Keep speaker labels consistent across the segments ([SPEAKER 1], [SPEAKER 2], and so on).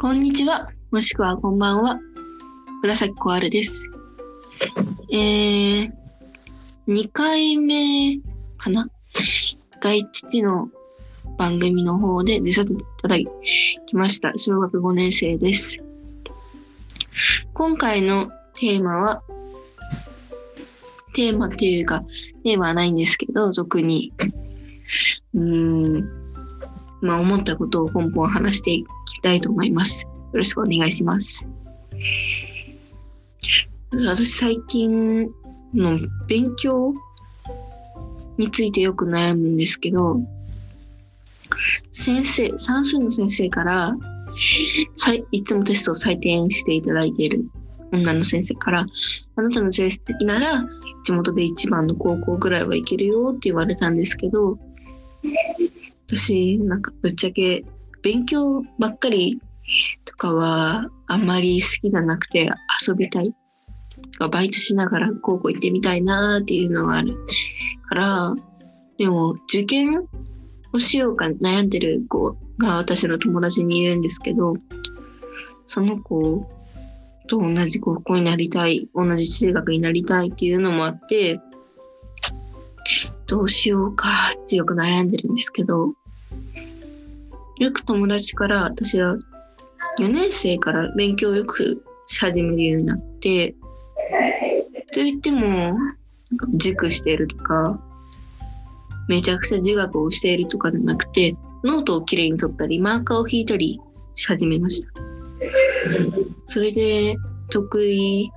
[SPEAKER 1] こんにちは、もしくはこんばんは。紫小春です。えー、2回目かな？外父の番組の方で出させていただきました。小学5年生です。今回のテーマは、テーマっていうか、テーマはないんですけど、特に、うーん、まあ思ったことをポンポン話していくきたいと思います。よろしくお願いします。私最近の勉強についてよく悩むんですけど、先生、算数の先生から、いいつもテストを採点していただいている女の先生から、あなたの成績なら地元で一番の高校ぐらいはいけるよって言われたんですけど、私、なんかぶっちゃけ勉強ばっかりとかはあんまり好きじゃなくて遊びたい。バイトしながら高校行ってみたいなっていうのがあるから、でも受験をしようか悩んでる子が私の友達にいるんですけど、その子と同じ高校になりたい、同じ中学になりたいっていうのもあって、どうしようかってよく悩んでるんですけど、よく友達から私は4年生から勉強をよくし始めるようになって、と言っても、なんか塾してるとか、めちゃくちゃ自学をしているとかじゃなくて、ノートをきれいに取ったり、マーカーを引いたりし始めました。それで、得意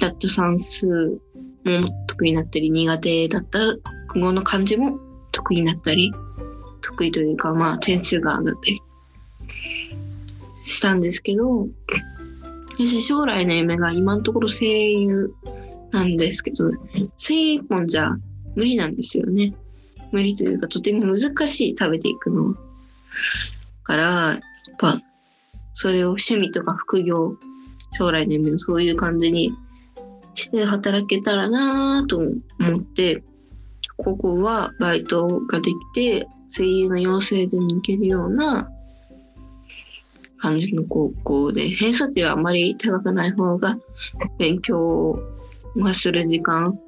[SPEAKER 1] だった算数も得意になったり、苦手だった国語の漢字も得意になったり、得意というか、まあ、点数が上がったりしたんですけど、私将来の夢が今のところ声優なんですけど、声優一本じゃ無理なんですよね。無理というか、とても難しい、食べていくの。から、やっぱ、それを趣味とか副業、将来の夢のそういう感じにして働けたらなぁと思って、ここはバイトができて、声優の養成所に行けるような感じの高校で、偏差値はあまり高くない方が勉強がする時間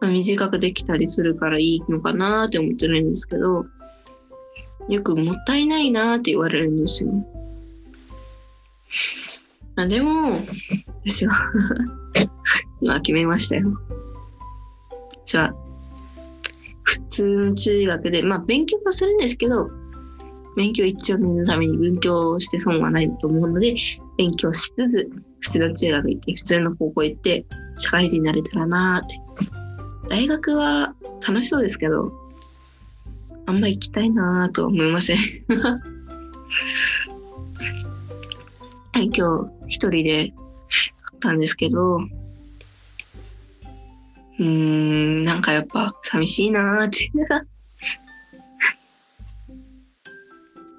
[SPEAKER 1] が短くできたりするからいいのかなって思ってるんですけど、よくもったいないなって言われるんですよ。あでも、私は 今決めましたよ。じゃあ、普通の中学で、まあ勉強はするんですけど、勉強一応のために勉強して損はないと思うので、勉強しつつ、普通の中学行って、普通の高校行って、社会人になれたらなーって。大学は楽しそうですけど、あんま行きたいなーとは思いません。今日一人で買ったんですけど、うん、なんかやっぱ寂しいなーって。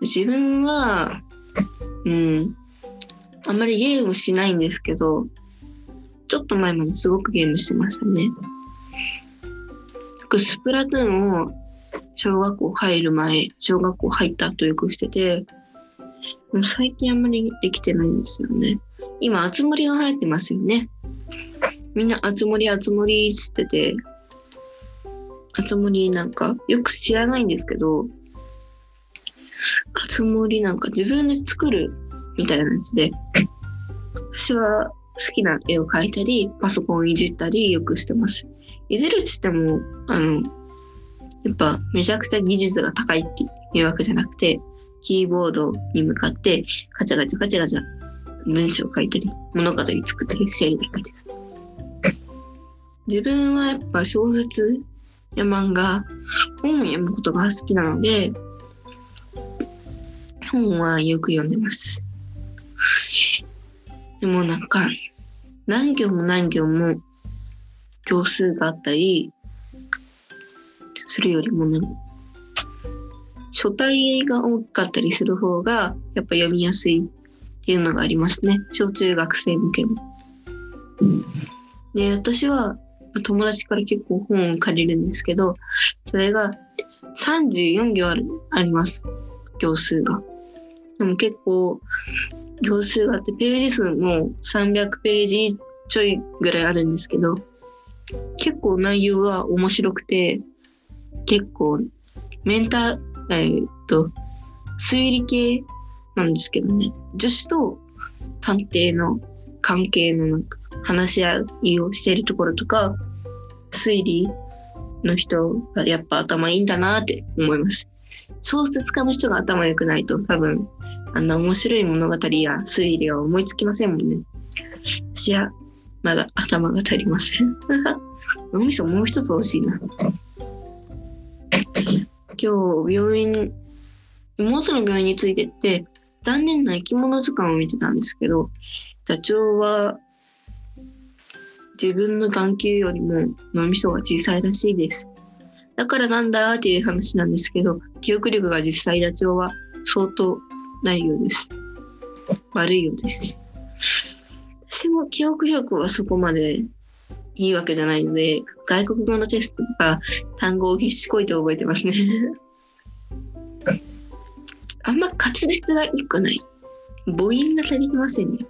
[SPEAKER 1] 自分は、うん、あんまりゲームしないんですけど、ちょっと前まですごくゲームしてましたね。僕、スプラトゥーンを小学校入る前、小学校入った後よくしてて、もう最近あんまりできてないんですよね。今、あつ森が流行ってますよね。みんなあつ森あつ森ってて、あつ森なんかよく知らないんですけど、あつ森なんか自分で作るみたいなやつで、私は好きな絵を描いたり、パソコンいじったりよくしてます。いじるっつっても、あの、やっぱめちゃくちゃ技術が高いっていうわけじゃなくて、キーボードに向かってガチャガチャガチャガチャ文章を書いたり、物語作ったりしてるだけです。自分はやっぱ小説や漫画、本を読むことが好きなので、本はよく読んでます。でもなんか、何行も何行も行数があったりするよりもね、書体が多かったりする方がやっぱ読みやすいっていうのがありますね。小中学生向けも。で、私は友達から結構本を借りるんですけど、それが34行あるあります。行数が。でも結構行数があって、ページ数も300ページちょいぐらいあるんですけど、結構内容は面白くて、結構、メンター、えー、っと、推理系なんですけどね、女子と探偵の関係のなんか話し合いをしているところとか、推理の人がやっぱ頭いいんだなって思います。小説家の人が頭良くないと多分あんな面白い物語や推理は思いつきませんもんね。私はまだ頭が足りません。脳みそもう一つ欲しいな。今日病院、妹の病院についてって残念な生き物図鑑を見てたんですけど、ダチョウは自分の眼球よりも脳みそが小さいらしいです。だからなんだっていう話なんですけど、記憶力が実際ダチョウは相当ないようです。悪いようです。私も記憶力はそこまでいいわけじゃないので、外国語のテストとか単語を必死こいて覚えてますねあんま滑舌が良くない。母音が足りませんね。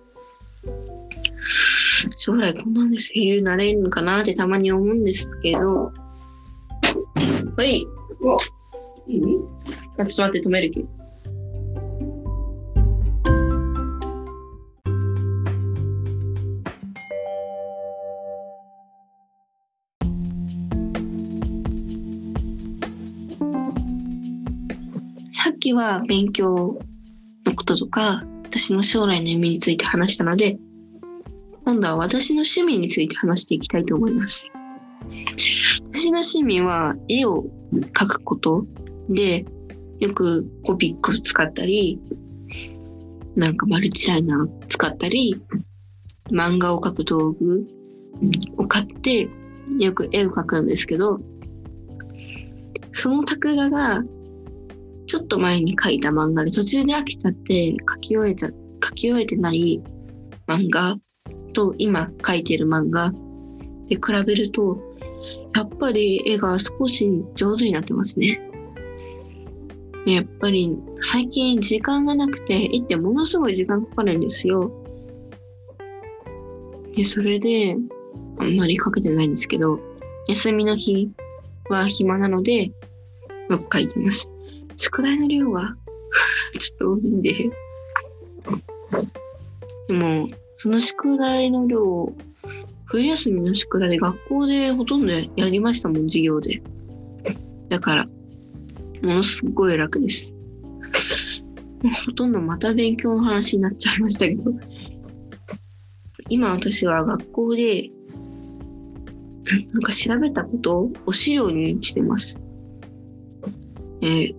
[SPEAKER 1] 将来こんなんで声優になれるのかなってたまに思うんですけど、はい。いいちょっと待って、止めるけど。さっきは勉強のこととか、私の将来の夢について話したので、今度は私の趣味について話していきたいと思います。私の趣味は絵を描くことで、よくコピックを使ったり、なんかマルチライナー使ったり、漫画を描く道具を買って、よく絵を描くんですけど、その作画が、ちょっと前に描いた漫画で途中で飽きちゃって書き終えちゃ、書き終えてない漫画と今描いてる漫画で比べると、やっぱり絵が少し上手になってますね。やっぱり最近時間がなくて、絵ってものすごい時間かかるんですよ。で、それで、あんまり描けてないんですけど、休みの日は暇なので、よく描いてます。宿題の量は ちょっと多いんででも、その宿題の量、冬休みの宿題学校でほとんどやりましたもん、授業で。だから、ものすごい楽です。ほとんどまた勉強の話になっちゃいましたけど、今私は学校で、なんか調べたことをお資料にしてます。えー、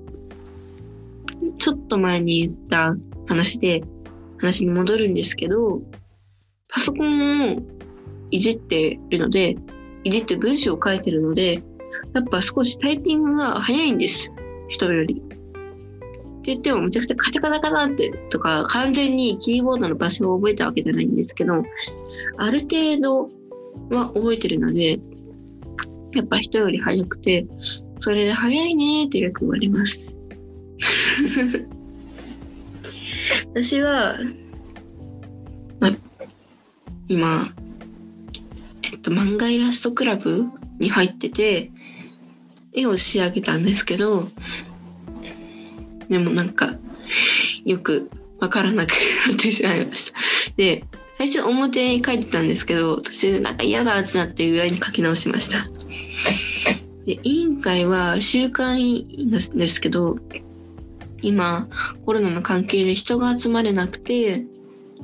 [SPEAKER 1] ちょっと前に言った話で、話に戻るんですけど、パソコンをいじってるので、いじって文章を書いてるので、やっぱ少しタイピングが早いんです。人より。って言ってもむちゃくちゃカタカタカタってとか完全にキーボードの場所を覚えたわけじゃないんですけど、ある程度は覚えてるので、やっぱ人より早くて、それで早いねってよく言われます。私は、ま今、えっと、漫画イラストクラブに入ってて、絵を仕上げたんですけど、でもなんか、よくわからなく なってしまいました。で、最初表に書いてたんですけど、途中でなんか嫌だってなって裏に書き直しました。で、委員会は週刊委員ですけど、今、コロナの関係で人が集まれなくて、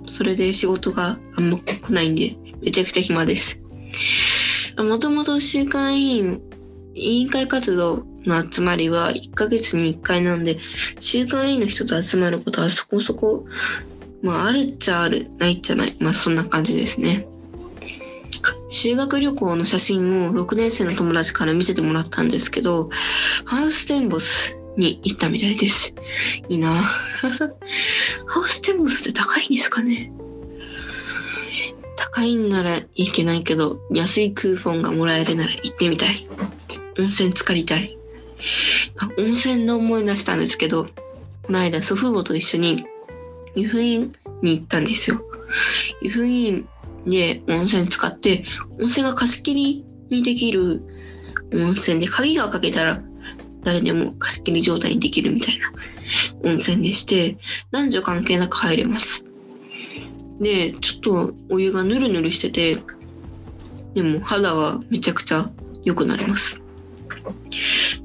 [SPEAKER 1] それで仕事があんま来ないんで、めちゃくちゃ暇です。もともと週刊委員、委員会活動の集まりは1ヶ月に1回なんで、週刊委員の人と集まることはそこそこ、まああるっちゃある、ないっちゃない。まあそんな感じですね。修学旅行の写真を6年生の友達から見せてもらったんですけど、ハウステンボスに行ったみたいです。いいなハウステンボスって高いんですかね？高いんならいけないけど、安いクーポンがもらえるなら行ってみたい。温泉浸かりたい。あ温泉の思い出したんですけど、この間祖父母と一緒に湯布院に行ったんですよ。湯布院で温泉使って温泉が貸し切りにできる温泉で鍵がかけたら誰でも貸し切り状態にできるみたいな。温泉でして男女関係なく入れます。でちょっとお湯がヌルヌルしててでも肌がめちゃくちゃ良くなります。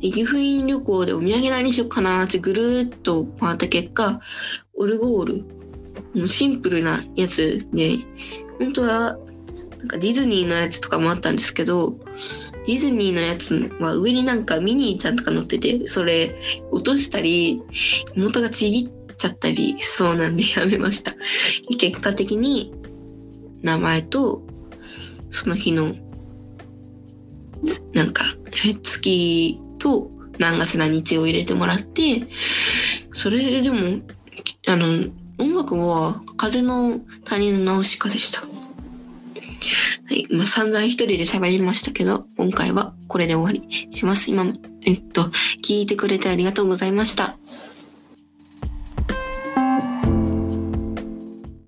[SPEAKER 1] 岐阜院旅行でお土産何しようかなってぐるっと回った結果オルゴールもうシンプルなやつで本当はなんかディズニーのやつとかもあったんですけどディズニーのやつは上になんかミニーちゃんとか乗っててそれ落としたり元がちぎっちゃったりしそうなんで やめました結果的に名前とその日のなんか月と何月何日を入れてもらってそれでもあの音楽は風の谷のナウシカでした。はい。まあ、散々一人で喋りましたけど、今回はこれで終わりします。今、えっと、聞いてくれてありがとうございました。